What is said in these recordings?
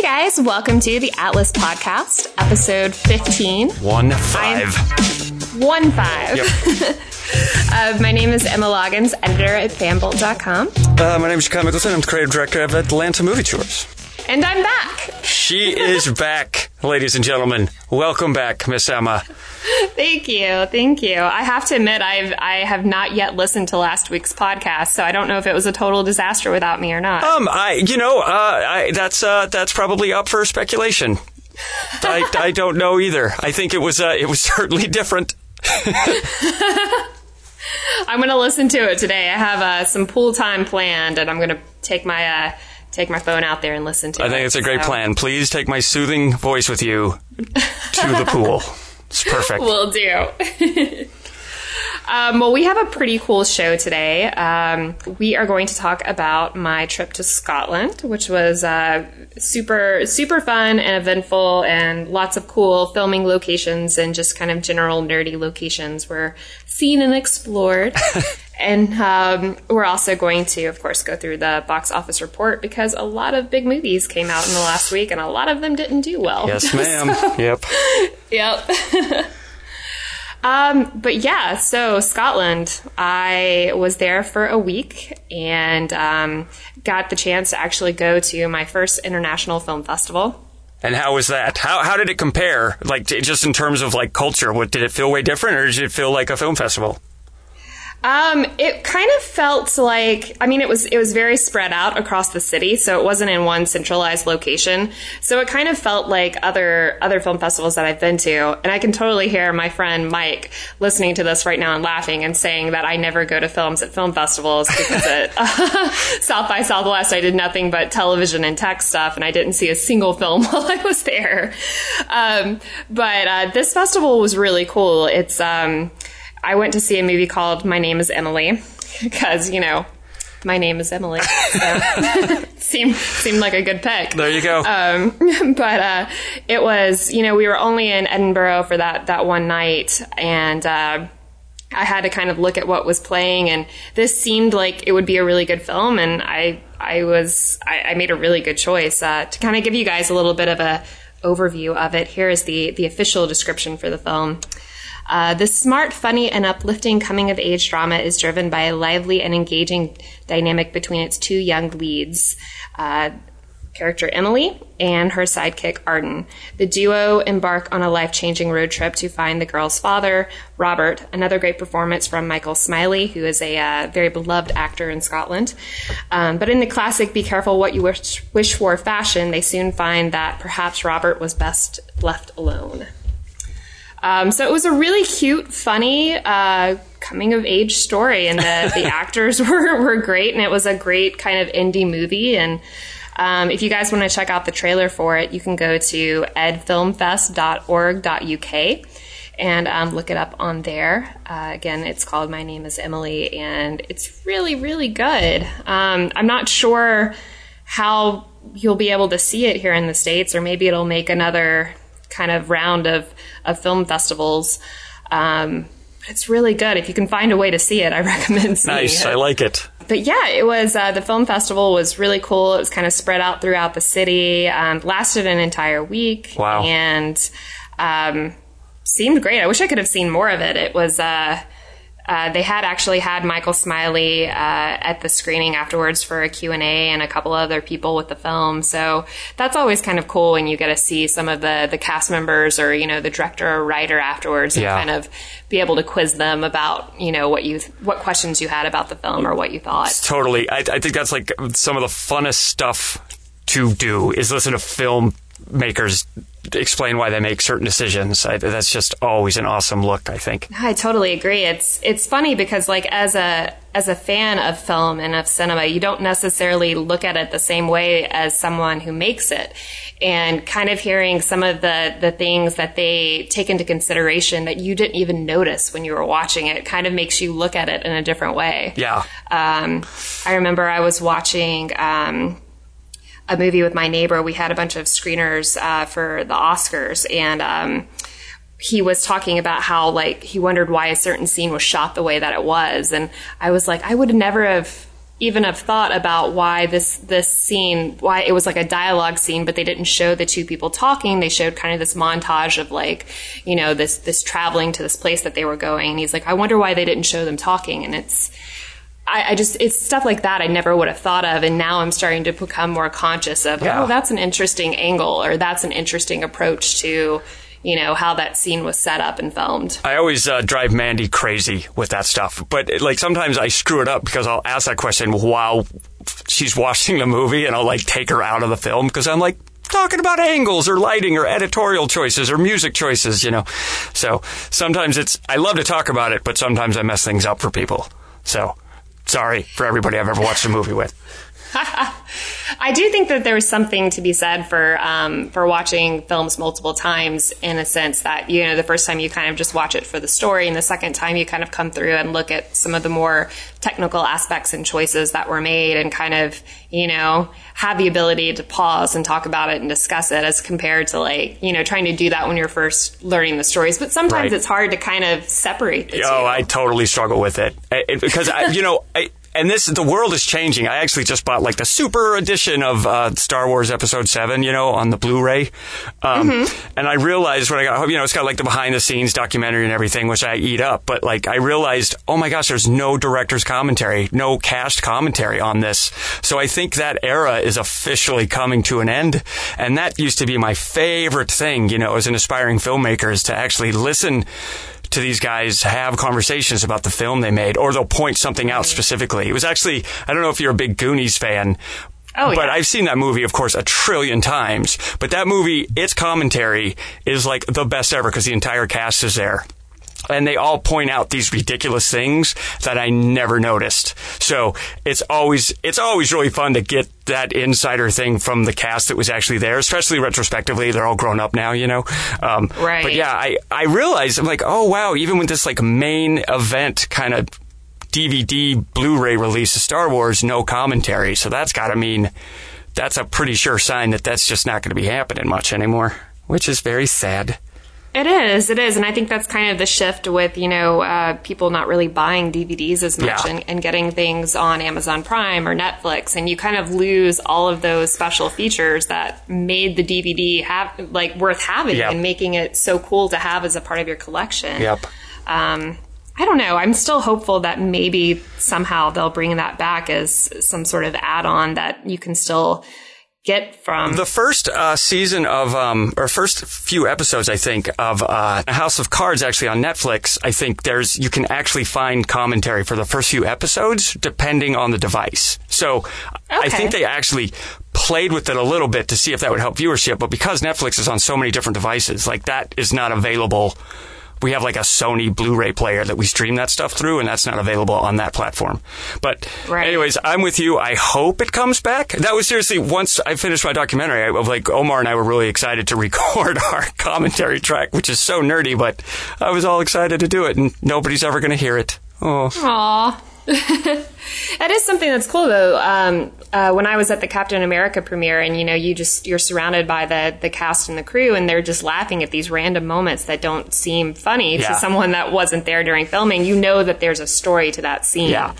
Hey guys, welcome to the Atlas Podcast, episode 15. One five. One five. Yep. Uh, my name is Emma Loggins, editor at fanbolt.com. Uh, my name is Kyle Mickelson. I'm the creative director of Atlanta Movie Tours. And I'm back. She is back, ladies and gentlemen. Welcome back, Miss Emma. Thank you. Thank you. I have to admit, I've, I have not yet listened to last week's podcast, so I don't know if it was a total disaster without me or not. Um, I, you know, uh, I, that's uh, that's probably up for speculation. I, I don't know either. I think it was uh, it was certainly different. I'm going to listen to it today. I have uh, some pool time planned, and I'm going to take my uh, take my phone out there and listen to it. I think it's a great So, plan. Please take my soothing voice with you to the pool. It's perfect. Will do. um, well, we have a pretty cool show today. Um, we are going to talk about my trip to Scotland, which was uh, super super fun and eventful, and lots of cool filming locations and just kind of general nerdy locations were seen and explored. And um, we're also going to, of course, go through the box office report because a lot of big movies came out in the last week, and a lot of them didn't do well. Yes, ma'am. Yep. Yep. Um, but yeah, so Scotland, I was there for a week and um, got the chance to actually go to my first international film festival. And how was that? How how did it compare? Like just in terms of like culture, what did it feel way different, or did it feel like a film festival? Um, it kind of felt like I mean it was it was very spread out across the city, so it wasn't in one centralized location. So it kind of felt like other other film festivals that I've been to, and I can totally hear my friend Mike listening to this right now and laughing and saying that I never go to films at film festivals because at South by Southwest I did nothing but television and tech stuff, and I didn't see a single film while I was there. Um, but uh, this festival was really cool. It's um, I went to see a movie called My Name is Emily because, you know, my name is Emily. So seemed seemed like a good pick. There you go. Um, but uh, it was, you know, we were only in Edinburgh for that that one night, and uh, I had to kind of look at what was playing, and this seemed like it would be a really good film, and I I was I, I made a really good choice uh, to kind of give you guys a little bit of a overview of it. Here is the the official description for the film. Uh, this smart, funny, and uplifting coming of age drama is driven by a lively and engaging dynamic between its two young leads. Uh, character Emily and her sidekick Arden. The duo embark on a life changing road trip to find the girl's father, Robert. Another great performance from Michael Smiley, who is a uh, very beloved actor in Scotland. Um, but in the classic Be Careful What You Wish, wish For fashion, they soon find that perhaps Robert was best left alone. Um, so it was a really cute, funny uh, coming of age story, and the, the actors were, were great, and it was a great kind of indie movie. And um, if you guys want to check out the trailer for it, you can go to edfilmfest.org.uk and um, look it up on there. Uh, again, it's called My Name is Emily, and it's really, really good. Um, I'm not sure how you'll be able to see it here in the States, or maybe it'll make another kind of round of, of film festivals. Um, but it's really good. If you can find a way to see it, I recommend seeing nice. it. Nice, I like it. But yeah, it was uh, the film festival was really cool. It was kind of spread out throughout the city. Um, lasted an entire week. Wow. And um, seemed great. I wish I could have seen more of it. It was. Uh, uh, they had actually had Michael Smiley uh, at the screening afterwards for a Q&A and a couple other people with the film. So that's always kind of cool when you get to see some of the, the cast members or, you know, the director or writer afterwards and kind of be able to quiz them about, you know, what you, what questions you had about the film or what you thought. Totally. I, I think that's like some of the funnest stuff to do is listen to filmmakers explain why they make certain decisions. I, that's just always an awesome look. I think. I totally agree. It's it's funny because like as a as a fan of film and of cinema, you don't necessarily look at it the same way as someone who makes it. And kind of hearing some of the the things that they take into consideration that you didn't even notice when you were watching it kind of makes you look at it in a different way. Yeah. Um, I remember I was watching um, a movie with my neighbor. We had a bunch of screeners uh, for the Oscars, and um, he was talking about how like he wondered why a certain scene was shot the way that it was, and I was like, I would never have even have thought about why this this scene why it was like a dialogue scene but they didn't show the two people talking they showed kind of this montage of like you know this this traveling to this place that they were going and he's like i wonder why they didn't show them talking and it's I, I just it's stuff like that I never would have thought of, and now I'm starting to become more conscious of. Yeah. Oh, that's an interesting angle, or that's an interesting approach to you know how that scene was set up and filmed. I always uh, drive Mandy crazy with that stuff, but like sometimes I screw it up because I'll ask that question while she's watching the movie, and I'll like take her out of the film because I'm like talking about angles or lighting or editorial choices or music choices, you know. So sometimes it's I love to talk about it, but sometimes I mess things up for people. So sorry for everybody I've ever watched a movie with. I do think that there's something to be said for um, for watching films multiple times in a sense that you know the first time you kind of just watch it for the story, and the second time you kind of come through and look at some of the more technical aspects and choices that were made, and kind of you know have the ability to pause and talk about it and discuss it, as compared to like you know trying to do that when you're first learning the stories. But sometimes Right. it's hard to kind of separate the two. Oh, I totally struggle with it, it- because I, you know. I, and this, the world is changing. I actually just bought like the super edition of uh, Star Wars Episode Seven, you know, on the Blu-ray. Um, And I realized when I got, home, you know, it's got like the behind-the-scenes documentary and everything, which I eat up. But like, I realized, oh my gosh, there's no director's commentary, no cast commentary on this. So I think that era is officially coming to an end. And that used to be my favorite thing, you know, as an aspiring filmmaker, is to actually listen to these guys have conversations about the film they made, or they'll point something out mm-hmm. specifically. It was actually, I don't know if you're a big Goonies fan. Oh, but yeah. I've seen that movie, of course, a trillion times. But that movie, its commentary is like the best ever because the entire cast is there. And they all point out these ridiculous things that I never noticed. So it's always, it's always really fun to get that insider thing from the cast that was actually there, especially retrospectively. They're all grown up now, you know? Um, Right. But yeah, I, I realized, I'm like, oh wow, even with this like main event kind of DVD Blu-ray release of Star Wars, no commentary. So that's got to mean that's a pretty sure sign that that's just not going to be happening much anymore, which is very sad. It is, it is, and I think that's kind of the shift with you know uh, people not really buying DVDs as much Yeah. and, and getting things on Amazon Prime or Netflix, and you kind of lose all of those special features that made the DVD have like worth having Yep. and making it so cool to have as a part of your collection. Yep. Um, I don't know. I'm still hopeful that maybe somehow they'll bring that back as some sort of add-on that you can still get from. The first uh, season of, um, or first few episodes, I think, of uh, House of Cards, actually on Netflix, I think there's you can actually find commentary for the first few episodes, depending on the device. So I think they actually played with it a little bit to see if that would help viewership. But because Netflix is on so many different devices, like that is not available. We have like a Sony Blu-ray player that we stream that stuff through, and that's not available on that platform. But Right. anyways, I'm with you. I hope it comes back. That was seriously once I finished my documentary. I, of like Omar and I were really excited to record our commentary track, which is so nerdy, but I was all excited to do it, and nobody's ever going to hear it. Oh, Aw. that is something that's cool though. Um, uh, when I was at the Captain America premiere, and you know, you just you're surrounded by the the cast and the crew, and they're just laughing at these random moments that don't seem funny Yeah. to someone that wasn't there during filming. You know that there's a story to that scene, Yeah.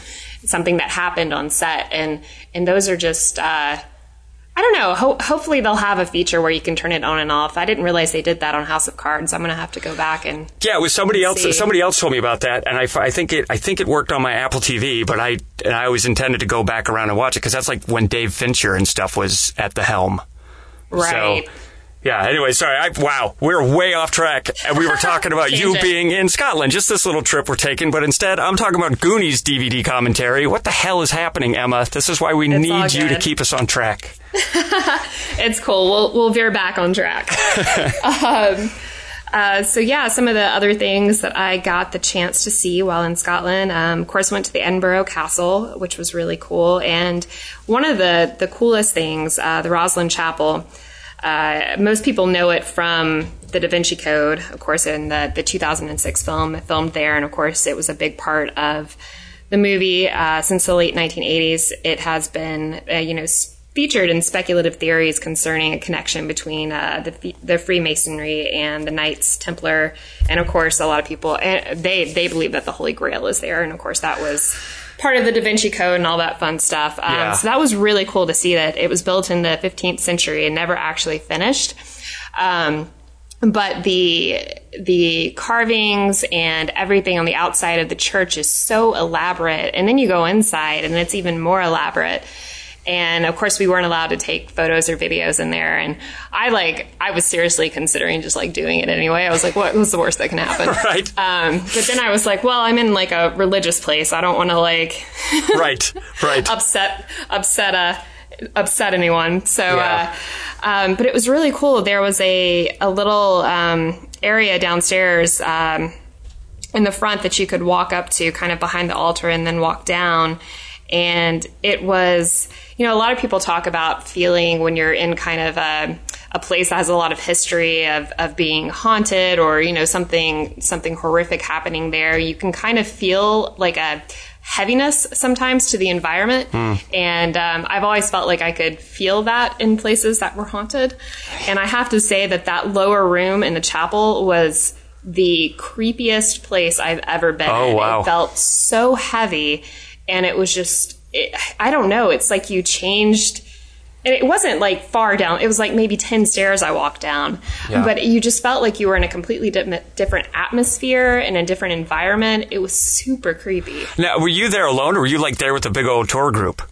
something that happened on set, and and those are just. Uh, I don't know. Ho- hopefully, they'll have a feature where you can turn it on and off. I didn't realize they did that on House of Cards. I'm going to have to go back and yeah. It was somebody else. see. Somebody else told me about that, and I, I think it. I think it worked on my Apple TV, but I and I always intended to go back around and watch it because that's like when Dave Fincher and stuff was at the helm. right. So, yeah. Anyway, sorry. I, wow, we're way off track. And we were talking about you being in Scotland. Just this little trip we're taking, but instead, I'm talking about Goonies DVD commentary. What the hell is happening, Emma? This is why we It's need you to keep us on track. It's cool. We'll we'll veer back on track. um, uh, so yeah, some of the other things that I got the chance to see while in Scotland, um, of course, went to the Edinburgh Castle, which was really cool. And one of the the coolest things, uh, the Rosslyn Chapel. Uh, most people know it from the Da Vinci Code, of course, in the the 2006 film filmed there, and of course, it was a big part of the movie uh, since the late 1980s. It has been, uh, you know, featured in speculative theories concerning a connection between uh, the, the Freemasonry and the Knights Templar, and of course, a lot of people they they believe that the Holy Grail is there, and of course, that was part of the Da Vinci Code and all that fun stuff. Um, Yeah. So that was really cool to see that it was built in the 15th century and never actually finished. Um, but the the carvings and everything on the outside of the church is so elaborate, and then you go inside and it's even more elaborate. And of course, we weren't allowed to take photos or videos in there. And I like, I was seriously considering just like doing it anyway. I was like, what was the worst that can happen? Right. Um, but then I was like, well, I'm in like a religious place. I don't want to like right, right. upset upset uh upset anyone so Yeah. uh um but it was really cool there was a a little um area downstairs um in the front that you could walk up to kind of behind the altar and then walk down and it was you know a lot of people talk about feeling when you're in kind of a a place that has a lot of history of, of being haunted or you know something something horrific happening there. You can kind of feel like a heaviness sometimes to the environment. And um, i've always felt like i could feel that in places that were haunted. And i have to say that that lower room in the chapel was the creepiest place i've ever been Oh, wow. it felt so heavy and it was just it, i don't know it's like you changed and it wasn't like far down it was like maybe 10 stairs i walked down Yeah. but you just felt like you were in a completely di- different atmosphere and a different environment it was super creepy Now, were you there alone, or were you like there with a big old tour group?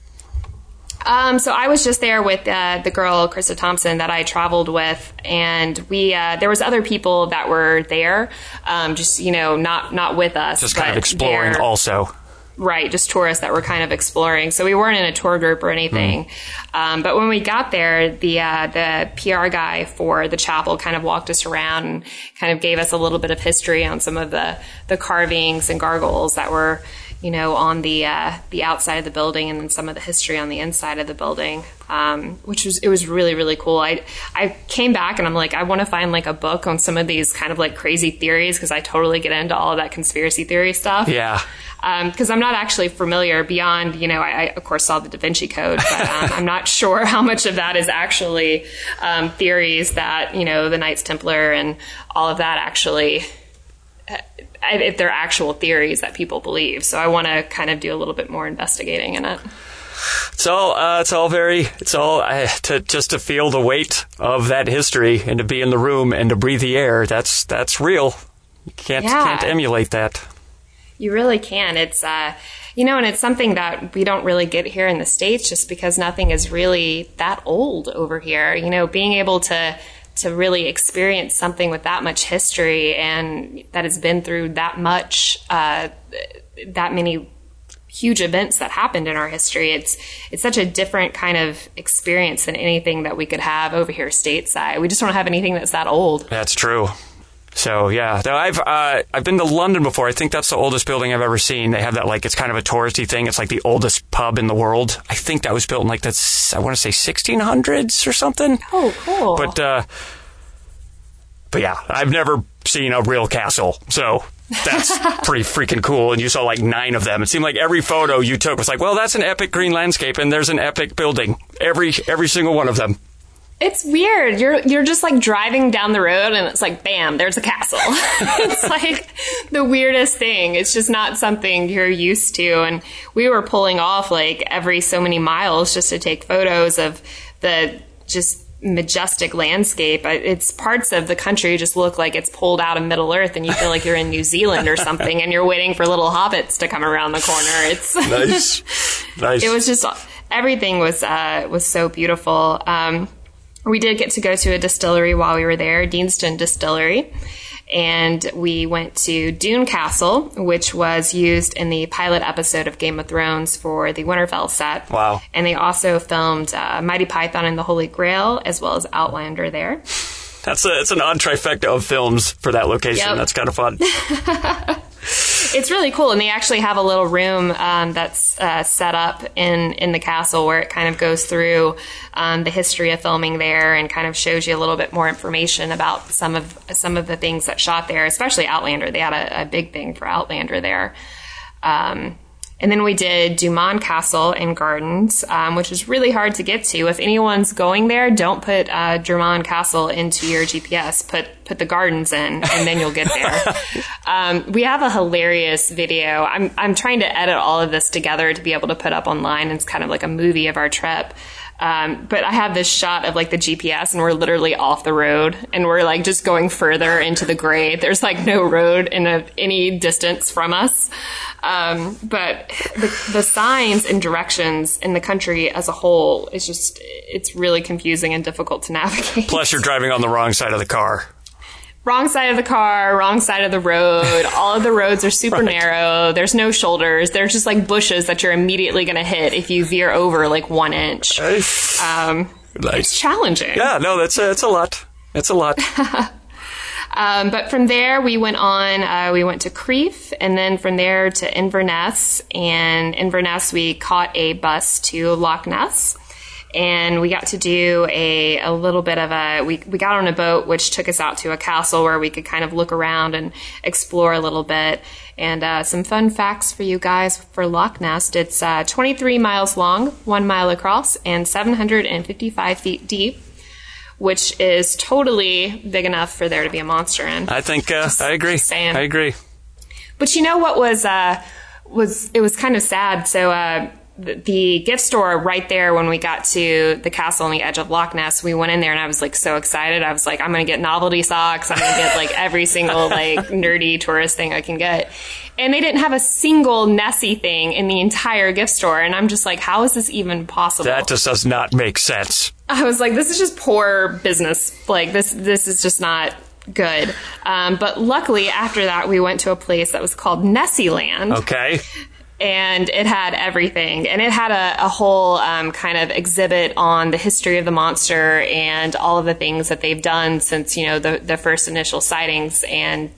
Um, so I was just there with uh, the girl Krista Thompson that I traveled with, and we uh, there was other people that were there, um, just you know not not with us, Just kind of exploring, also. Right, just tourists that were kind of exploring. So we weren't in a tour group or anything. Hmm. Um, but when we got there, the uh, the PR guy for the chapel kind of walked us around and kind of gave us a little bit of history on some of the the carvings and gargoyles that were you know on the uh, the outside of the building and then some of the history on the inside of the building. Um, which was it was really really cool. I I came back and I'm like I want to find like a book on some of these kind of like crazy theories because I totally get into all of that conspiracy theory stuff Yeah. because I'm not actually familiar beyond, you know, I, I of course saw the Da Vinci Code, but um, I'm not sure how much of that is actually um, theories that, you know, the Knights Templar and all of that actually, if they're actual theories that people believe. So I want to kind of do a little bit more investigating in it. It's all. Uh, it's all very. It's all uh, to just to feel the weight of that history and to be in the room and to breathe the air. That's that's real. You can't Yeah. can't emulate that. You really can. It's, uh, you know, and it's something that we don't really get here in the States just because nothing is really that old over here. You know, being able to, to really experience something with that much history and that has been through that much, uh, that many huge events that happened in our history. It's it's such a different kind of experience than anything that we could have over here stateside. We just don't have anything that's that old. That's true. So yeah, I've uh, I've been to London before. I think that's the oldest building I've ever seen. They have that like it's kind of a touristy thing. It's like the oldest pub in the world. I think that was built in like the I want to say 1600s or something. Oh, cool. But uh, but yeah, I've never seen a real castle. So that's pretty freaking cool. And you saw like nine of them. It seemed like every photo you took was like, well, that's an epic green landscape, and there's an epic building. Every every single one of them. It's weird. You're you're just like driving down the road and it's like bam, there's a castle. it's like the weirdest thing. It's just not something you're used to and we were pulling off like every so many miles just to take photos of the just majestic landscape. It's parts of the country just look like it's pulled out of Middle Earth and you feel like you're in New Zealand or something and you're waiting for little hobbits to come around the corner. It's Nice, nice. it was just everything was uh, was so beautiful. Um, we did get to go to a distillery while we were there, Deanston Distillery, and we went to Doune Castle, which was used in the pilot episode of Game of Thrones for the Winterfell set. Wow. And they also filmed uh, Monty Python and the Holy Grail as well as Outlander there. That's a it's an odd trifecta of films for that location. Yep. That's kind of fun. It's really cool, and they actually have a little room um, that's uh, set up in in the castle where it kind of goes through um, the history of filming there and kind of shows you a little bit more information about some of some of the things that shot there, especially Outlander. They had a, a big thing for Outlander there. Um, And then we did Drummond Castle and Gardens, um, which is really hard to get to. If anyone's going there, don't put uh, Drummond Castle into your GPS. Put put the gardens in, and then you'll get there. um, we have a hilarious video. I'm I'm trying to edit all of this together to be able to put up online. It's kind of like a movie of our trip. Um, but I have this shot of like the GPS and we're literally off the road and we're like just going further into the gray. There's like no road in a, any distance from us. Um, but the, the signs and directions in the country as a whole is just, it's really confusing and difficult to navigate. Plus, you're driving on the wrong side of the car wrong side of the car, wrong side of the road. All of the roads are super right. narrow. There's no shoulders. There's just like bushes that you're immediately going to hit if you veer over like one inch. Um, nice. It's challenging. Yeah, no, that's a, that's a lot. That's a lot. um, but from there, we went on. Uh, we went to Crieff, and then from there to Inverness. And Inverness, we caught a bus to Loch Ness and we got to do a, a little bit of a we, we got on a boat which took us out to a castle where we could kind of look around and explore a little bit. And uh, some fun facts for you guys for Loch Ness. It's uh, 23 miles long one mile across and 755 feet deep which is totally big enough for there to be a monster in. I think uh, I agree. I agree. But you know what was uh, was it was kind of sad. So uh, the gift store right there when we got to the castle on the edge of Loch Ness, we went in there and I was like so excited. I was like, I'm going to get novelty socks. I'm going to get like every single like nerdy tourist thing I can get. And they didn't have a single Nessie thing in the entire gift store. And I'm just like, how is this even possible? That just does not make sense. I was like, this is just poor business. Like this, this is just not good. Um, but luckily after that, we went to a place that was called Nessie Land. Okay and it had everything. And it had a, a whole um, kind of exhibit on the history of the monster and all of the things that they've done since you know the, the first initial sightings, and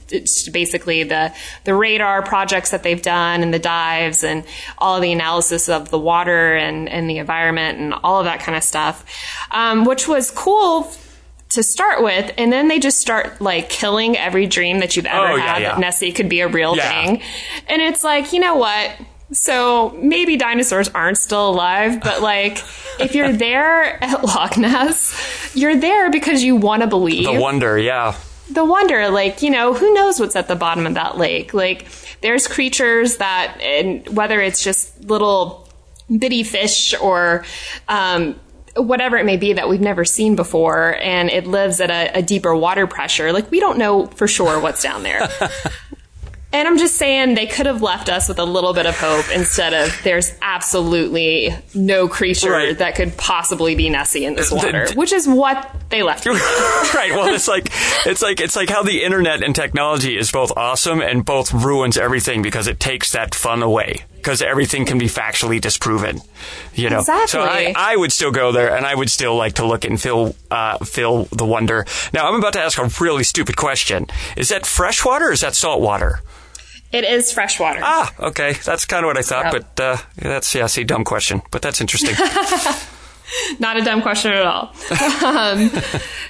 basically the the radar projects that they've done and the dives and all of the analysis of the water and and the environment and all of that kind of stuff, um, which was cool to start with, and then they just start like killing every dream that you've ever oh, had yeah. that Nessie could be a real yeah. thing. And it's like, you know what? So maybe dinosaurs aren't still alive, but like if you're there at Loch Ness, you're there because you want to believe. The wonder, yeah. The wonder, like, you know, who knows what's at the bottom of that lake? Like, there's creatures that, and whether it's just little bitty fish or, um, whatever it may be that we've never seen before and it lives at a, a deeper water pressure. Like, we don't know for sure what's down there. And I'm just saying they could have left us with a little bit of hope instead of there's absolutely no creature right. that could possibly be Nessie in this water, the, which is what they left. right. Well, it's like it's like it's like how the internet and technology is both awesome and both ruins everything because it takes that fun away because everything can be factually disproven. You know, exactly. so I, I would still go there and I would still like to look and feel uh, feel the wonder. Now I'm about to ask a really stupid question: Is that fresh water or is that salt water? It is freshwater. Ah, okay. That's kind of what I thought, yep. but uh, that's, yeah, see, dumb question, but that's interesting. Not a dumb question at all. um,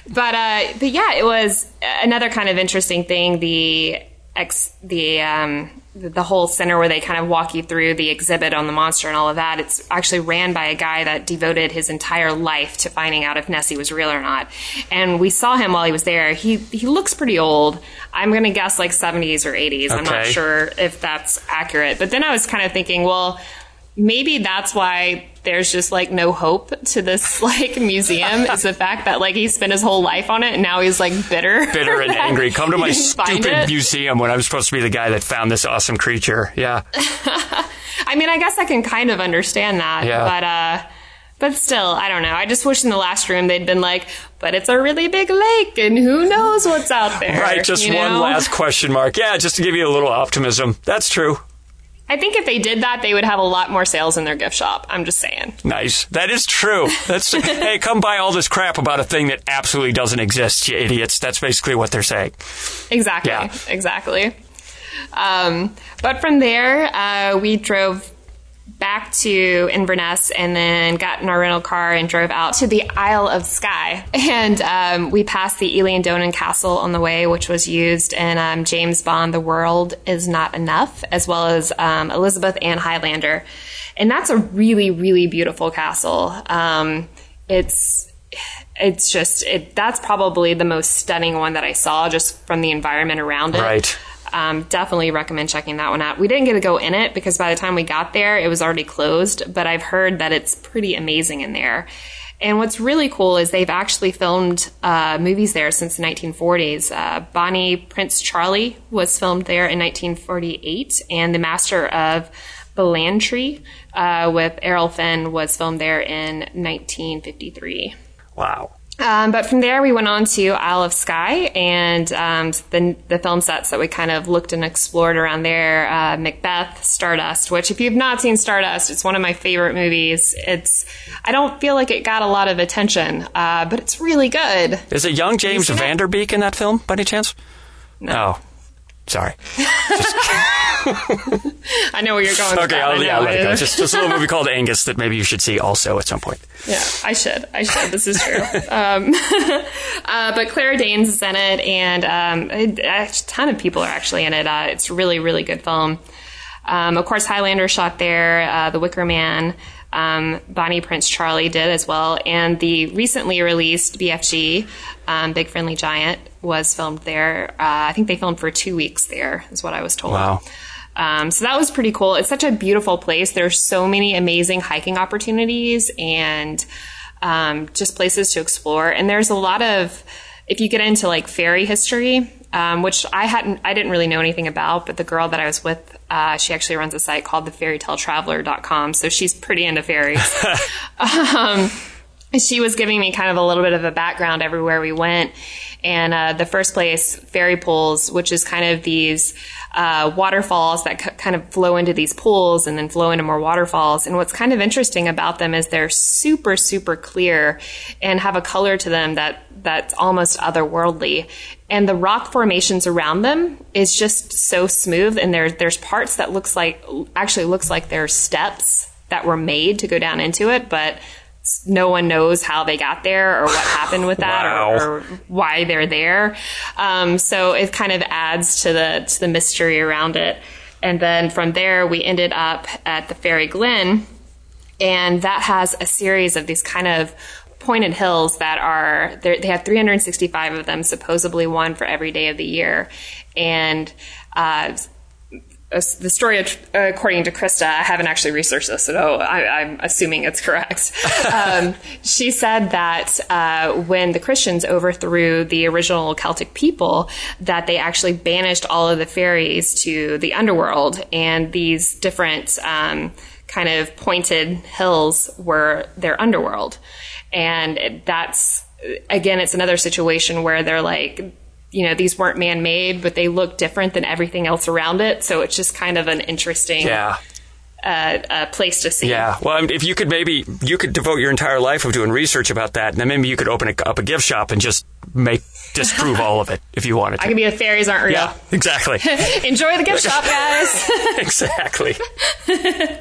but, uh, but yeah, it was another kind of interesting thing. The ex, the, um, the whole center where they kind of walk you through the exhibit on the monster and all of that. It's actually ran by a guy that devoted his entire life to finding out if Nessie was real or not. And we saw him while he was there. He he looks pretty old. I'm going to guess like 70s or 80s. Okay. I'm not sure if that's accurate. But then I was kind of thinking, well, maybe that's why there's just like no hope to this like museum is the fact that like he spent his whole life on it and now he's like bitter bitter and angry come to my stupid museum when i'm supposed to be the guy that found this awesome creature yeah i mean i guess i can kind of understand that yeah. but uh but still, I don't know. I just wish in the last room they'd been like, but it's a really big lake and who knows what's out there. Right, just you one know? last question mark. Yeah, just to give you a little optimism. That's true. I think if they did that, they would have a lot more sales in their gift shop. I'm just saying. Nice. That is true. That's hey, come buy all this crap about a thing that absolutely doesn't exist, you idiots. That's basically what they're saying. Exactly. Yeah. Exactly. Um, but from there, uh, we drove back to Inverness and then got in our rental car and drove out to the Isle of Skye. And um, we passed the Eilean Donan Castle on the way, which was used in um, James Bond, The World Is Not Enough, as well as um, Elizabeth Ann Highlander. And that's a really, really beautiful castle. Um, it's it's just it, that's probably the most stunning one that I saw just from the environment around it. Right. Um, definitely recommend checking that one out. We didn't get to go in it because by the time we got there, it was already closed, but I've heard that it's pretty amazing in there. And what's really cool is they've actually filmed uh, movies there since the 1940s. Uh, Bonnie Prince Charlie was filmed there in 1948, and The Master of Ballantrae uh, with Errol Flynn was filmed there in 1953. Wow. Um, but from there, we went on to Isle of Skye and um, the, the film sets that we kind of looked and explored around there. Uh, Macbeth, Stardust, which if you've not seen Stardust, it's one of my favorite movies. It's I don't feel like it got a lot of attention, uh, but it's really good. Is it young James? Van Der Beek in that film by any chance? No. Oh, sorry. I know where you're going. Okay, I'll, yeah, know. let it go. Just, just a little movie called Angus that maybe you should see also at some point. Yeah, I should. I should. This is true. um, uh, but Claire Danes is in it, and um, a, a ton of people are actually in it. Uh, it's a really, really good film. Um, of course, Highlander shot there. Uh, the Wicker Man. Um, Bonnie Prince Charlie did as well, and the recently released BFG, um, Big Friendly Giant, was filmed there. Uh, I think they filmed for two weeks there, is what I was told. Wow. Um, so that was pretty cool. It's such a beautiful place. There's so many amazing hiking opportunities and um, just places to explore. And there's a lot of, if you get into like fairy history, um, which I hadn't, I didn't really know anything about, but the girl that I was with, uh, she actually runs a site called thefairytaletraveler.com. So she's pretty into fairies. um, she was giving me kind of a little bit of a background everywhere we went. And uh, the first place, fairy pools, which is kind of these uh, waterfalls that c- kind of flow into these pools and then flow into more waterfalls. And what's kind of interesting about them is they're super, super clear and have a color to them that that's almost otherworldly. And the rock formations around them is just so smooth. And there's there's parts that looks like actually looks like they're steps that were made to go down into it, but no one knows how they got there or what happened with that Wow. or, or why they're there. Um, so it kind of adds to the to the mystery around it. And then from there, we ended up at the Fairy Glen, and that has a series of these kind of pointed hills that are they're- have 365 of them, supposedly one for every day of the year, and. Uh, the story according to Krista, I haven't actually researched this, so I, I'm assuming it's correct. um, she said that uh, when the Christians overthrew the original Celtic people, that they actually banished all of the fairies to the underworld, and these different um, kind of pointed hills were their underworld, and that's again, it's another situation where they're like you know, these weren't man made, but they look different than everything else around it. So it's just kind of an interesting Yeah. uh, uh, place to see. Yeah. Well, I mean, if you could maybe, you could devote your entire life of doing research about that, and then maybe you could open a, up a gift shop and just make, disprove all of it if you wanted to. I can be the fairies aren't real. yeah, exactly. Enjoy the gift shop, guys. exactly.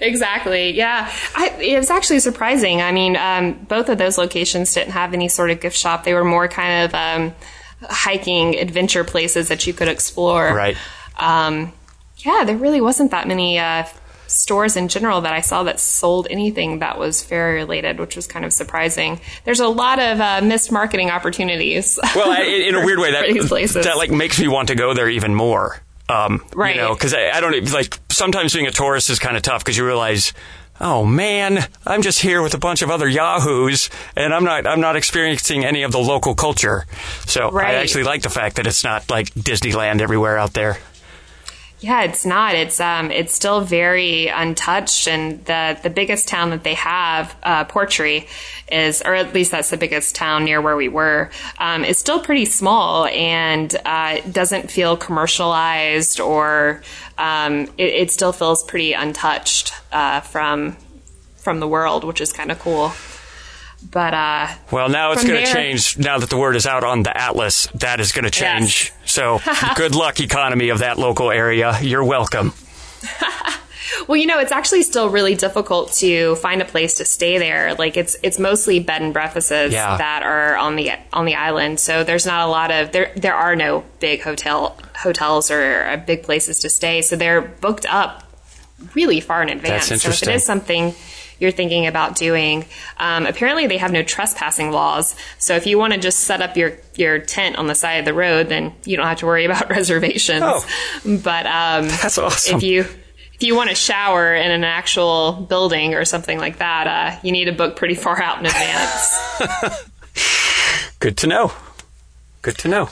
exactly. Yeah. I, it was actually surprising. I mean, um, both of those locations didn't have any sort of gift shop. They were more kind of um, hiking adventure places that you could explore. Right. Um, yeah, there really wasn't that many uh, stores in general that I saw that sold anything that was fairy related, which was kind of surprising. There's a lot of uh, missed marketing opportunities. Well, I, in a weird way, that that like makes me want to go there even more. Um, Right. You know, because I, I don't like sometimes being a tourist is kind of tough because you realize. Oh man, I'm just here with a bunch of other yahoos, and I'm not. I'm not experiencing any of the local culture. So I actually like the fact that it's not like Disneyland everywhere out there. Yeah, it's not. It's um, it's still very untouched, and the the biggest town that they have, uh, Portree, is, or at least that's the biggest town near where we were, um, is still pretty small and uh, doesn't feel commercialized, or um, it, it still feels pretty untouched uh, from from the world, which is kind of cool. But uh, Well, now it's going to change. Now that the word is out on the atlas, that is going to change. So, good luck, economy of that local area. You're welcome. Well, you know, it's actually still really difficult to find a place to stay there. Like it's it's mostly bed and breakfasts Yeah. that are on the on the island. So there's not a lot of there there are no big hotel hotels or uh, big places to stay. So they're booked up really far in advance. That's So if it is something you're thinking about doing, um, apparently they have no trespassing laws. So if you want to just set up your your tent on the side of the road, then you don't have to worry about reservations. Oh. But um, That's awesome. if you if you want to shower in an actual building or something like that, uh, you need to book pretty far out in advance. Good to know. Good to know.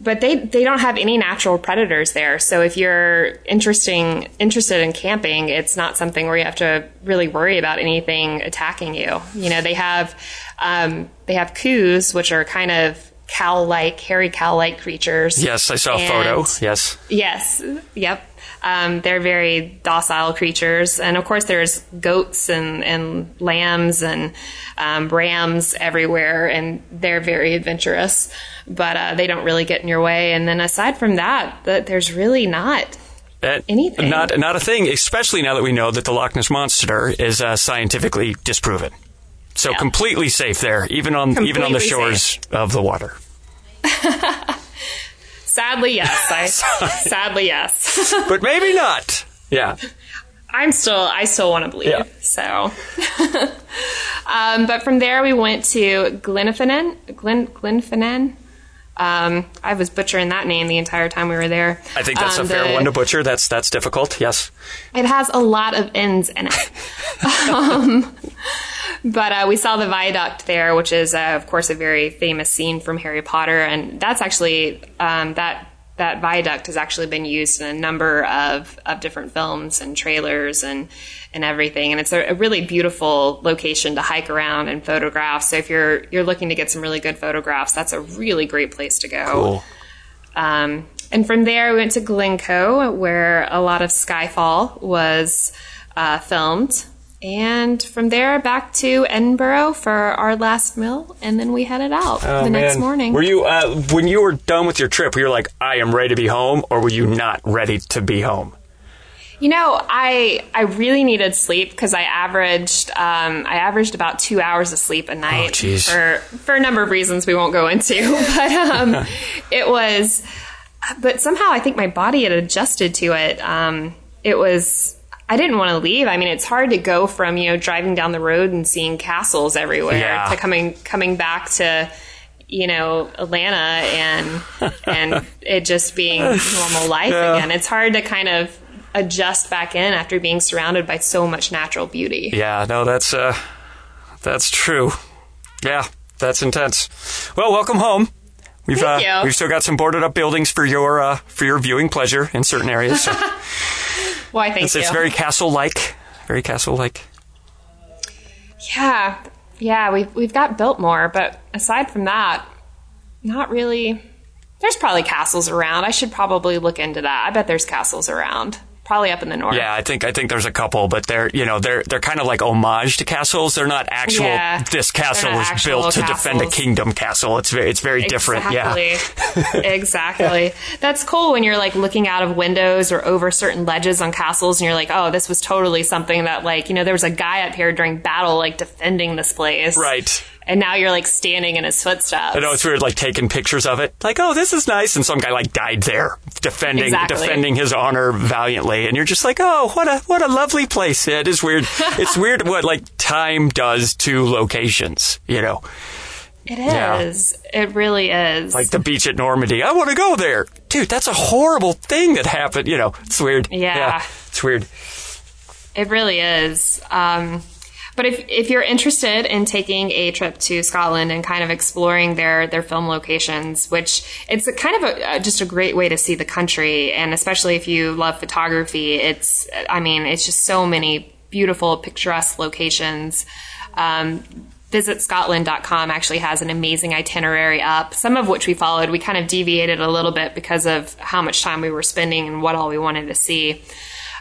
But they they don't have any natural predators there. So if you're interesting interested in camping, it's not something where you have to really worry about anything attacking you. You know, they have um, they have coos, which are kind of cow-like, hairy cow-like creatures. yes, I saw a photo. Yes. Yes. Yep. Um, they're very docile creatures, and of course, there's goats and, and lambs and um, rams everywhere, and they're very adventurous. But uh, they don't really get in your way. And then aside from that, th- there's really not. That- Anything. Not not a thing, especially now that we know that the Loch Ness monster is uh, scientifically disproven. So Yeah. completely safe there, even on even on the Completely shores of the water. Sadly, yes. I, sadly, yes. But maybe not. Yeah. I'm still, I still want to believe. Yeah. So, um, but from there we went to Glenfinnan, Glen, Glenfinnan. Um, I was butchering that name the entire time we were there. I think that's Um, a fair the- one to butcher. That's that's difficult. Yes. It has a lot of N's in it. um, but uh, we saw the viaduct there, which is, uh, of course, a very famous scene from Harry Potter, and that's actually um, that that viaduct has actually been used in a number of, of different films and trailers and and everything. And it's a, a really beautiful location to hike around and photograph. So if you're you're looking to get some really good photographs, that's a really great place to go. Cool. Um, and from there, we went to Glencoe, where a lot of Skyfall was uh, filmed. And from there, back to Edinburgh for our last meal, and then we headed out Oh, the next morning. Were you uh, when you were done with your trip? Were you like, I am ready to be home, or were you not ready to be home? You know, I I really needed sleep because I averaged um, I averaged about two hours of sleep a night Oh, for for a number of reasons we won't go into. But um, it was, but somehow I think my body had adjusted to it. Um, it was. I didn't want to leave. I mean, it's hard to go from you know driving down the road and seeing castles everywhere Yeah. to coming coming back to you know Atlanta and and it just being normal life Yeah. again. It's hard to kind of adjust back in after being surrounded by so much natural beauty. Yeah, no, that's uh, that's true. Yeah, that's intense. Well, welcome home. We've uh, we've still got some boarded up buildings for your uh, for your viewing pleasure in certain areas. So Why, thank it's, you. it's very castle like, very castle like. yeah, yeah. We've we've got Biltmore, but aside from that, not really. There's probably castles around. I should probably look into that. I bet there's castles around. Probably up in the north. Yeah, I think I think there's a couple, but they're you know they're they're kind of like homage to castles. They're not actual. Yeah. This castle was built to defend a kingdom castle. It's very it's very different. Yeah. Exactly. exactly. That's cool when you're like looking out of windows or over certain ledges on castles and you're like, oh, this was totally something that like, you know, there was a guy up here during battle like defending this place. Right. And now you're like standing in his footsteps. I know it's weird, like taking pictures of it, like, oh, this is nice, and some guy like died there, defending Exactly. defending his honor valiantly, and you're just like, oh, what a what a lovely place. Yeah, it is weird. it's weird what like time does to locations, you know, It is. Yeah. It really is. like the beach at Normandy. I want to go there, dude. That's a horrible thing that happened. You know, it's weird. Yeah. it's weird. It really is. Um, but if if you're interested in taking a trip to Scotland and kind of exploring their their film locations, which it's a kind of a, just a great way to see the country, and especially if you love photography, it's I mean it's just so many beautiful picturesque locations. Um, visitscotland.com actually has an amazing itinerary up, some of which we followed. We kind of deviated a little bit because of how much time we were spending and what all we wanted to see.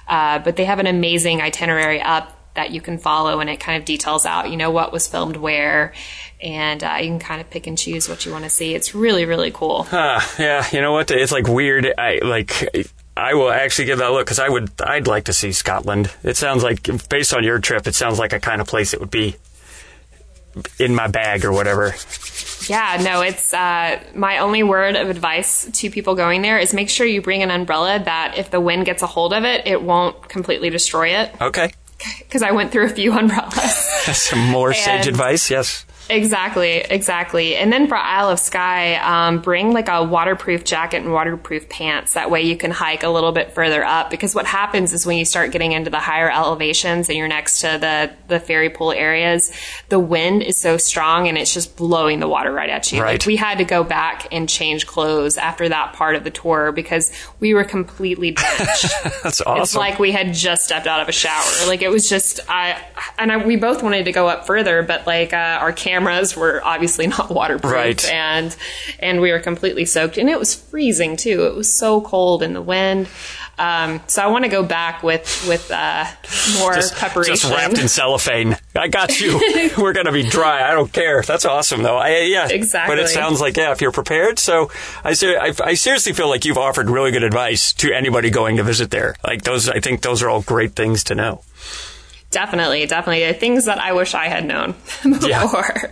Uh, but they have an amazing itinerary up that you can follow, and it kind of details out, you know, what was filmed where, and uh, you can kind of pick and choose what you want to see. It's really, really cool. Uh, yeah, you know what? It's like weird. I like. I will actually give that a look because I would. I'd like to see Scotland. It sounds like, based on your trip, it sounds like a kind of place it would be in my bag or whatever. Yeah, no, it's uh, my only word of advice to people going there is make sure you bring an umbrella that if the wind gets a hold of it, it won't completely destroy it. Okay. Because I went through a few umbrellas. Some more sage advice. Yes. Exactly, exactly. And then for Isle of Skye, um, bring like a waterproof jacket and waterproof pants. That way you can hike a little bit further up. Because what happens is when you start getting into the higher elevations and you're next to the, the fairy pool areas, the wind is so strong and it's just blowing the water right at you. Right. Like we had to go back and change clothes after that part of the tour because we were completely drenched. That's awesome. It's like we had just stepped out of a shower. Like it was just I and I, we both wanted to go up further, but like uh, our cameras were obviously not waterproof, Right. and and we were completely soaked, and it was freezing too. It was so cold in the wind. Um, so I want to go back with with uh, more preparation. Just wrapped in cellophane. I got you. We're gonna be dry. I don't care. That's awesome, though. I, yeah, Exactly. But it sounds like yeah, if you're prepared. So I, ser- I, I seriously feel like you've offered really good advice to anybody going to visit there. Like those, I think those are all great things to know. Definitely, definitely. Things that I wish I had known Yeah. before.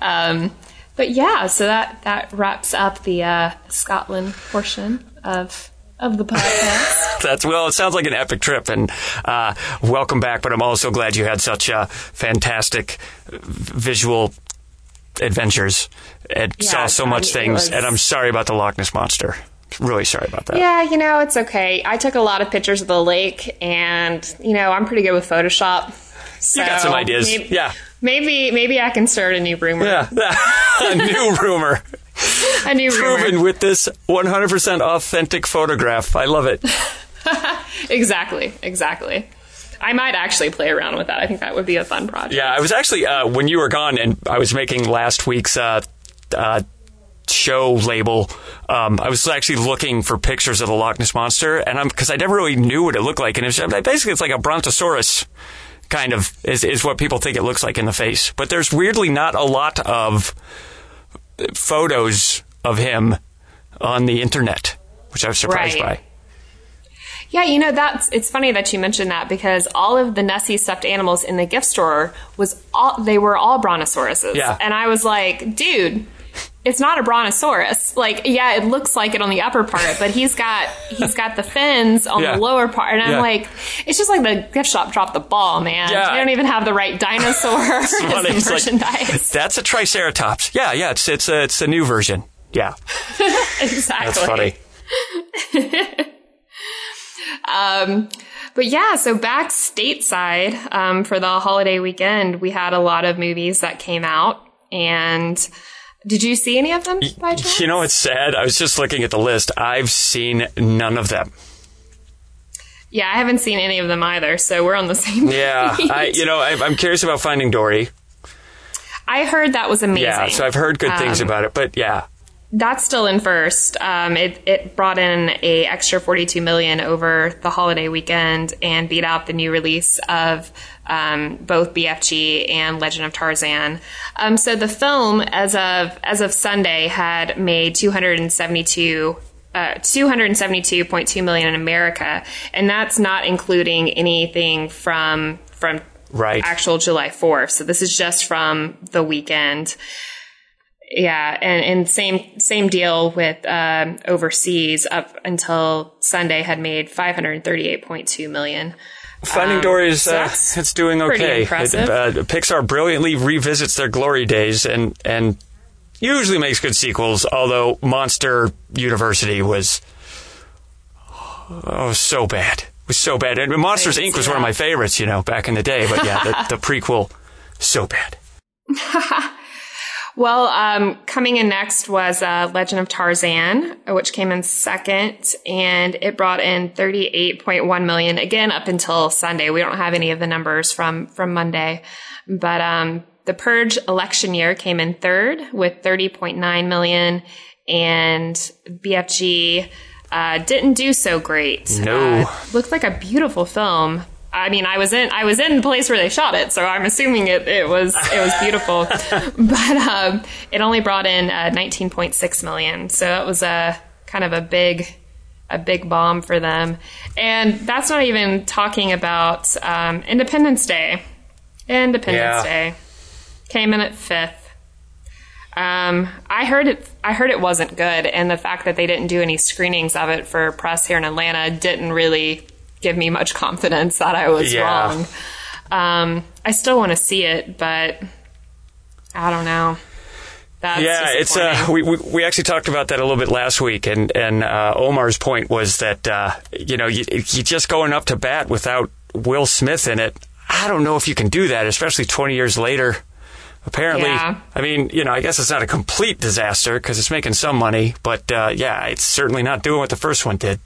Um, but yeah, so that, that wraps up the uh, Scotland portion of of the podcast. That's well. It sounds like an epic trip, and uh, welcome back. But I'm also glad you had such uh, fantastic visual adventures and Yeah, saw so much things. was- And I'm sorry about the Loch Ness monster. Really sorry about that. yeah, you know, it's okay. I took a lot of pictures of the lake, and you know, I'm pretty good with Photoshop. So You got some ideas. Maybe, Yeah. maybe maybe I can start a new rumor. Yeah, a new rumor A new proven rumor. with this 100% authentic photograph. I love it. Exactly, exactly. I might actually play around with that. I think that would be a fun project. Yeah, I was actually uh, when you were gone, and I was making last week's uh, uh, show label. Um, I was actually looking for pictures of the Loch Ness monster, and I'm because I never really knew what it looked like, and it was, basically it's like a brontosaurus. Kind of is, is what people think it looks like in the face, but there's weirdly not a lot of photos of him on the internet, which I was surprised Right. by. Yeah, you know that's it's funny that you mentioned that because all of the Nessie stuffed animals in the gift store was all they were all brontosauruses. Yeah. And I was like, dude, it's not a brontosaurus. Like, yeah, it looks like it on the upper part, but he's got he's got the fins on Yeah. the lower part. And I'm Yeah. like, it's just like the gift shop dropped the ball, man. Yeah. They don't even have the right dinosaur as the It's like- merchandise. That's a triceratops. Yeah, yeah, it's it's a, it's a new version. Yeah, exactly. that's funny. Um, but yeah, so back stateside um, for the holiday weekend, we had a lot of movies that came out. And did you see any of them by chance? You know, it's sad. I was just looking at the list. I've seen none of them. yeah, I haven't seen any of them either. So we're on the same. Yeah. I, you know, I, I'm curious about Finding Dory. I heard that was amazing. Yeah, so I've heard good things Um, about it, but yeah, That's still in first. Um, it it brought in a extra 42 million over the holiday weekend and beat out the new release of um, both BFG and Legend of Tarzan. Um, so the film, as of as of Sunday, had made 272. Uh, 272.2 million in America, and that's not including anything from from Right. actual July 4th. So this is just from the weekend. Yeah, and, and same same deal with um, overseas. Up until Sunday, had made five hundred thirty eight point two million. Finding Dory is so uh, it's doing okay. It, uh, Pixar brilliantly revisits their glory days and and usually makes good sequels. Although Monster University was oh so bad, it was so bad. And Monsters Inc. was one of my favorites, you know, back in the day. But yeah, the, the prequel so bad. Well, um, coming in next was uh, Legend of Tarzan, which came in second, and it brought in thirty eight point one million. Again, up until Sunday, we don't have any of the numbers from from Monday, but um, the Purge election year came in third with thirty point nine million, and BFG uh, didn't do so great. No. Uh, looked like a beautiful film. I mean, I was in I was in the place where they shot it, so I'm assuming it, it was it was beautiful. but um, it only brought in uh, 19.6 million, so that was a kind of a big a big bomb for them. And that's not even talking about um, Independence Day. Independence Yeah. Day came in at fifth. Um, I heard it. I heard it wasn't good, and the fact that they didn't do any screenings of it for press here in Atlanta didn't really give me much confidence that I was Yeah. wrong. Um, I still want to see it, but I don't know. That's yeah, it's uh, we, we we actually talked about that a little bit last week, and and uh, Omar's point was that uh, you know you, you just going up to bat without Will Smith in it. I don't know if you can do that, especially twenty years later. Apparently, Yeah. I mean, you know, I guess it's not a complete disaster because it's making some money, but uh, yeah, it's certainly not doing what the first one did.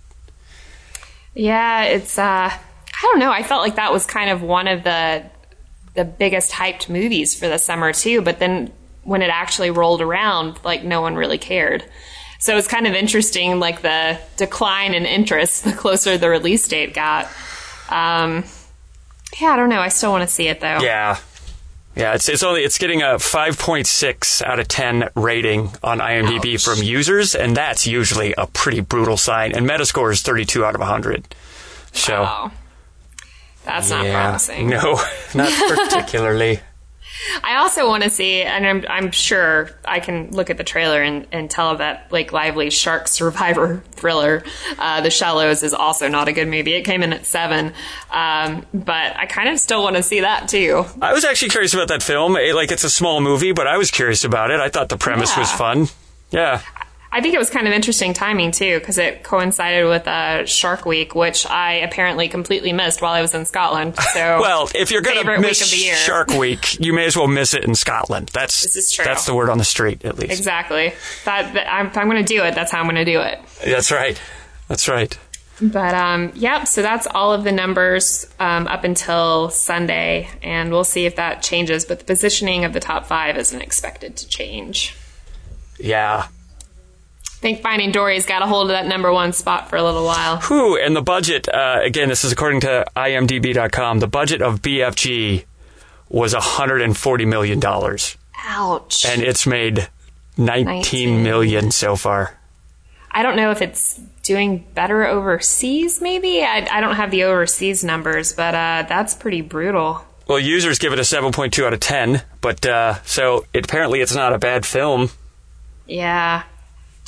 Yeah, it's uh I don't know. I felt like that was kind of one of the the biggest hyped movies for the summer too, but then when it actually rolled around, like no one really cared. So it's kind of interesting like the decline in interest the closer the release date got. Um yeah, I don't know. I still want to see it though. Yeah. Yeah, it's it's only it's getting a 5.6 out of 10 rating on IMDb Ouch. from users and that's usually a pretty brutal sign and Metascore is 32 out of 100. So Oh. That's not yeah. promising. No, not particularly. I also want to see, and I'm, I'm sure I can look at the trailer and, and tell that Blake Lively shark survivor thriller, uh, The Shallows, is also not a good movie. It came in at seven, um, but I kind of still want to see that too. I was actually curious about that film. It, like it's a small movie, but I was curious about it. I thought the premise was fun. Yeah. I think it was kind of interesting timing too, because it coincided with uh, Shark Week, which I apparently completely missed while I was in Scotland. So, Well, if you're going to week miss year. Shark Week, you may as well miss it in Scotland. That's This is true. that's the word on the street, at least. exactly. That, that I'm, I'm going to do it, that's how I'm going to do it. That's right. That's right. But um, yep, so that's all of the numbers um, up until Sunday, and we'll see if that changes. But the positioning of the top five isn't expected to change. Yeah. I think Finding Dory's got a hold of that number one spot for a little while. Whew, and the budget, uh, again, this is according to imdb.com, the budget of BFG was $140 million. Ouch. And it's made 19 19. million so far. I don't know if it's doing better overseas, maybe? I, I don't have the overseas numbers, but uh, that's pretty brutal. Well, users give it a 7.2 out of 10, but uh, so it, apparently it's not a bad film. Yeah.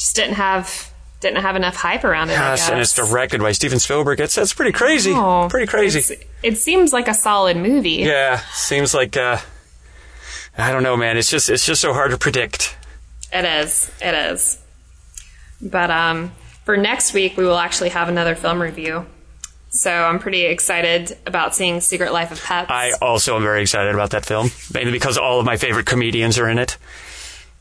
Just didn't have didn't have enough hype around it. Yes, and it's directed by Steven Spielberg. It's that's pretty crazy. Oh, pretty crazy. it seems like a solid movie. Yeah, seems like uh, I don't know, man. It's just it's just so hard to predict. It is. It is. But um, for next week, we will actually have another film review. So I'm pretty excited about seeing Secret Life of Pets. I also am very excited about that film, mainly because all of my favorite comedians are in it.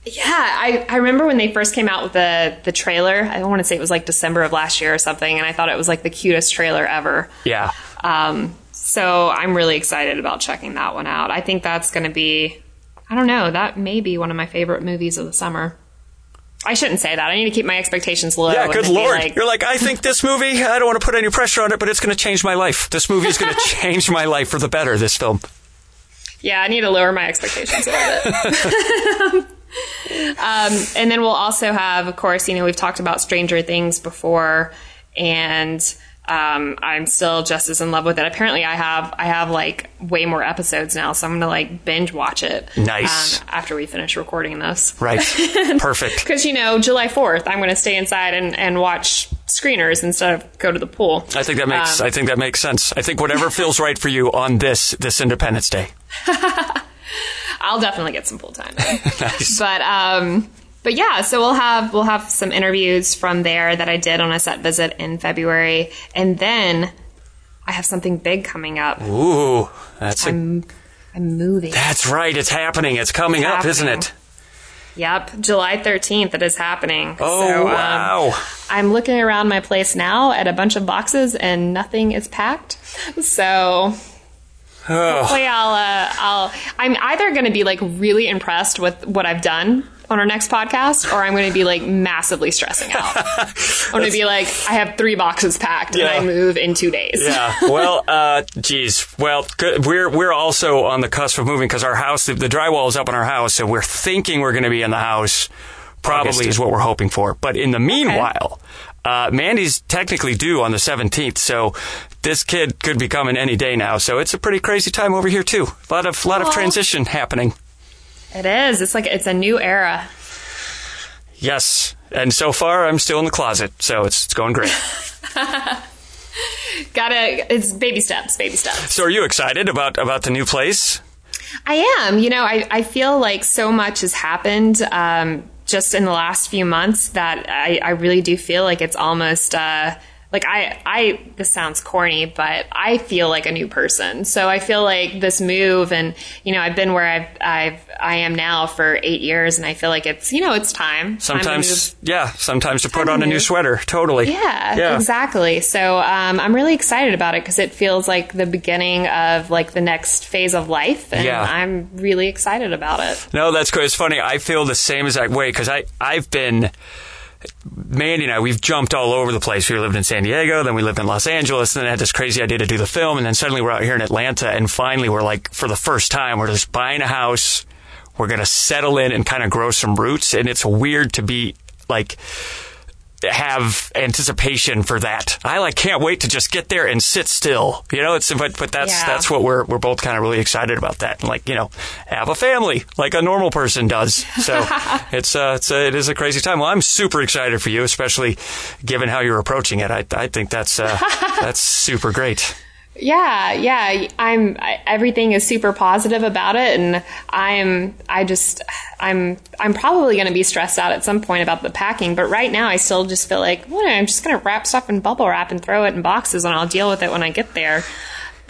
Yeah, I, I remember when they first came out with the the trailer. I want to say it was like December of last year or something, and I thought it was like the cutest trailer ever. Yeah, Um, so I'm really excited about checking that one out. I think that's going to be, I don't know, that may be one of my favorite movies of the summer. I shouldn't say that. I need to keep my expectations low. yeah. Good lord, like- you're like I think this movie. I don't want to put any pressure on it, but it's going to change my life. This movie is going to change my life for the better. This film. Yeah, I need to lower my expectations a little bit. um, and then we'll also have, of course, you know, we've talked about Stranger Things before, and um, I'm still just as in love with it. Apparently, I have I have like way more episodes now, so I'm gonna like binge watch it. Nice. um, after we finish recording this. Right. Perfect. Because you know, July Fourth, I'm going to stay inside and, and watch screeners instead of go to the pool. I think that makes Um, I think that makes sense. I think whatever feels right for you on this this Independence Day. I'll definitely get some pool time. Nice. But um, but yeah, so we'll have we'll have some interviews from there that I did on a set visit in February, and then I have something big coming up. Ooh, that's a, I'm I'm moving. that's right. It's happening. It's coming up, isn't it? Yep, July 13th. It is happening. Oh So, um, wow. I'm looking around my place now at a bunch of boxes, and nothing is packed. So Oh. hopefully I'll uh, I'll I'm either going to be like really impressed with what I've done on our next podcast, or I'm going to be like massively stressing out. I'm going to be like, I have three boxes packed, Yeah. and I move in two days. yeah. Well, uh, geez. Well, we're we're also on the cusp of moving because our house, the, the drywall is up on our house, so we're thinking we're going to be in the house. Probably August. is what we're hoping for. But in the meanwhile, Uh, Mandy's technically due on the 17th, so this kid could be coming any day now. So it's a pretty crazy time over here too. A lot of lot of transition happening. It is. It's like it's a new era. Yes, and so far I'm still in the closet, so it's it's going great. Gotta. It's baby steps. Baby steps. so are you excited about about the new place? I am. You know, I, I feel like so much has happened um, just in the last few months that I, I really do feel like it's almost. Uh, like I, I, this sounds corny, but I feel like a new person. So I feel like this move and, you know, I've been where I've, I've, I am now for eight years and I feel like it's, you know, it's time. Sometimes, time yeah, sometimes to put Time to on a new sweater. Totally. yeah, Yeah. exactly. So um, I'm really excited about it because it feels like the beginning of like the next phase of life, and Yeah. I'm really excited about it. No, that's good. It's funny. I feel the same exact way because I I've been. Mandy and I, we've jumped all over the place. We lived in San Diego, then we lived in Los Angeles, and then I had this crazy idea to do the film, and then suddenly we're out here in Atlanta, and finally we're like, for the first time, we're just buying a house. We're gonna settle in and kind of grow some roots, and it's weird to be like have anticipation for that. I like can't wait to just get there and sit still. You know, it's but but that's Yeah. that's what we're we're both kind of really excited about that. And like, you know, have a family like a normal person does. So it's uh it's a, it is a crazy time. Well, I'm super excited for you, especially given how you're approaching it. I I think that's uh that's super great. Yeah, yeah. I'm. I, everything is super positive about it, and I'm. I just. I'm. I'm probably going to be stressed out at some point about the packing, but right now I still just feel like, well, I'm just going to wrap stuff in bubble wrap and throw it in boxes, and I'll deal with it when I get there.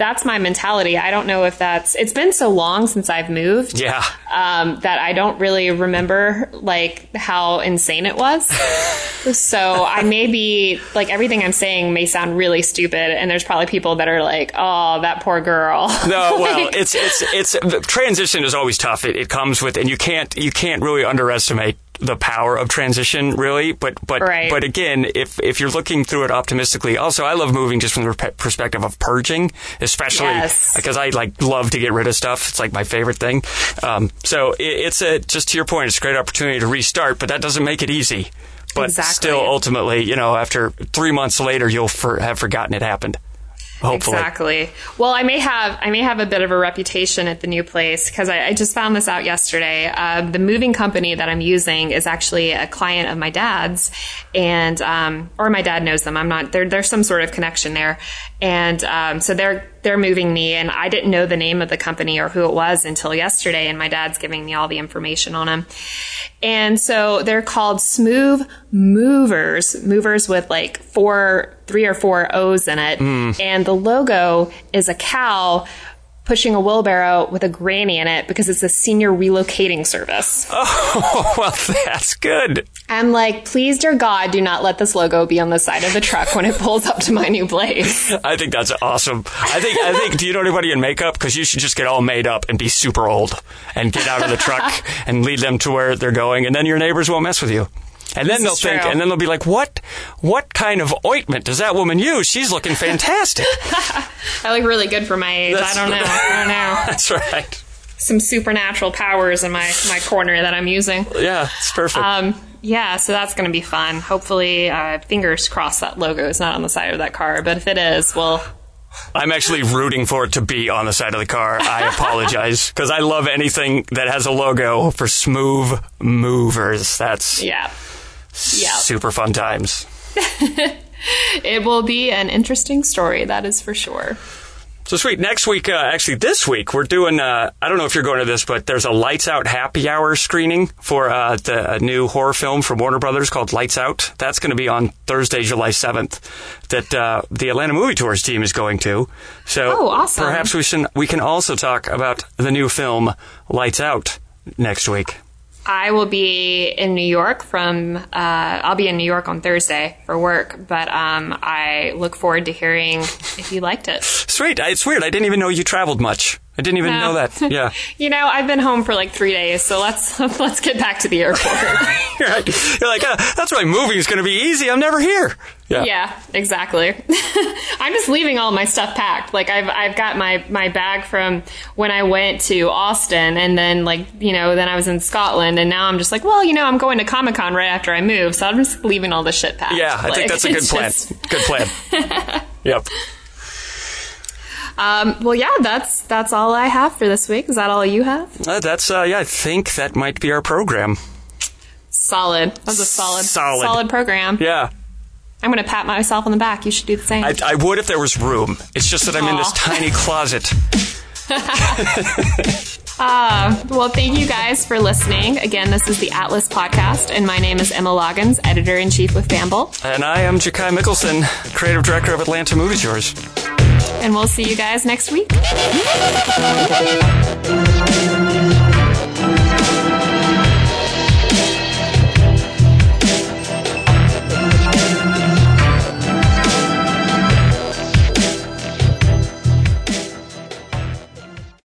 That's my mentality. I don't know if that's. It's been so long since I've moved. Yeah. um, that I don't really remember like how insane it was. so I may be like everything I'm saying may sound really stupid, and there's probably people that are like, "Oh, that poor girl." No, well, it's it's it's the transition is always tough. It, it comes with, and you can't you can't really underestimate the power of transition, really. But but Right. but again, if if you're looking through it optimistically, also I love moving just from the perspective of purging, especially Yes. because I like love to get rid of stuff. It's like my favorite thing. Um, so it, it's a just to your point, it's a great opportunity to restart, but that doesn't make it easy. But Exactly. still, ultimately, you know, after three months later, you'll for, have forgotten it happened. Hopefully. Exactly. Well, I may have I may have a bit of a reputation at the new place because I, I just found this out yesterday. Uh, the moving company that I'm using is actually a client of my dad's, and um, or my dad knows them. I'm not there. There's some sort of connection there, and um, so they're they're moving me, and I didn't know the name of the company or who it was until yesterday, and my dad's giving me all the information on them. And so they're called Smooth Movers, movers with like four, three or four O's in it. Mm. And the logo is a cow pushing a wheelbarrow with a granny in it because it's a senior relocating service. Oh, well, that's good. I'm like, please, dear God, do not let this logo be on the side of the truck when it pulls up to my new place. I think that's awesome. I think. I think. Do you know anybody in makeup? Because you should just get all made up and be super old and get out of the truck and lead them to where they're going, and then your neighbors won't mess with you. And then This they'll think, true. and then they'll be like, "What? What kind of ointment does that woman use? She's looking fantastic." I look really good for my age. That's- I don't know. I don't know. That's right. Some supernatural powers in my, my corner that I'm using. Yeah, it's perfect. Um, yeah, so that's going to be fun. Hopefully, uh, fingers crossed that logo is not on the side of that car. But if it is, well, I'm actually rooting for it to be on the side of the car. I apologize because I love anything that has a logo for smooth movers. That's yeah. Yeah. super fun times. It will be an interesting story, that is for sure. So sweet. Next week, uh, actually this week, we're doing. Uh, I don't know if you're going to this, but there's a Lights Out happy hour screening for uh, the a new horror film from Warner Brothers called Lights Out. That's going to be on Thursday, July 7th. That uh, the Atlanta Movie Tours team is going to. So Oh, awesome. perhaps we should we can also talk about the new film Lights Out next week. I will be in New York from, uh, I'll be in New York on Thursday for work, but um, I look forward to hearing if you liked it. Sweet. It's weird. I didn't even know you traveled much. I didn't even No. know that. Yeah. You know, I've been home for like three days, so let's let's get back to the airport. You're like, you're like uh, that's why moving is going to be easy. I'm never here. Yeah. yeah, exactly. I'm just leaving all my stuff packed. Like I've I've got my my bag from when I went to Austin, and then like you know then I was in Scotland, and now I'm just like, well, you know, I'm going to Comic Con right after I move, so I'm just leaving all the shit packed. Yeah, I Like, think that's a good plan. just- Good plan. yep. Um, well, yeah, that's that's all I have for this week. Is that all you have? Uh, that's uh, yeah. I think that might be our program. Solid. That was a solid, Solid. solid program. Yeah. I'm going to pat myself on the back. You should do the same. I, I would if there was room. It's just that I'm in this tiny closet. Uh, well, thank you guys for listening. Again, this is the Atlas Podcast, and my name is Emma Loggins, editor in chief with Bamble. And I am Jakai Mickelson, creative director of Atlanta Movie Tours. And we'll see you guys next week.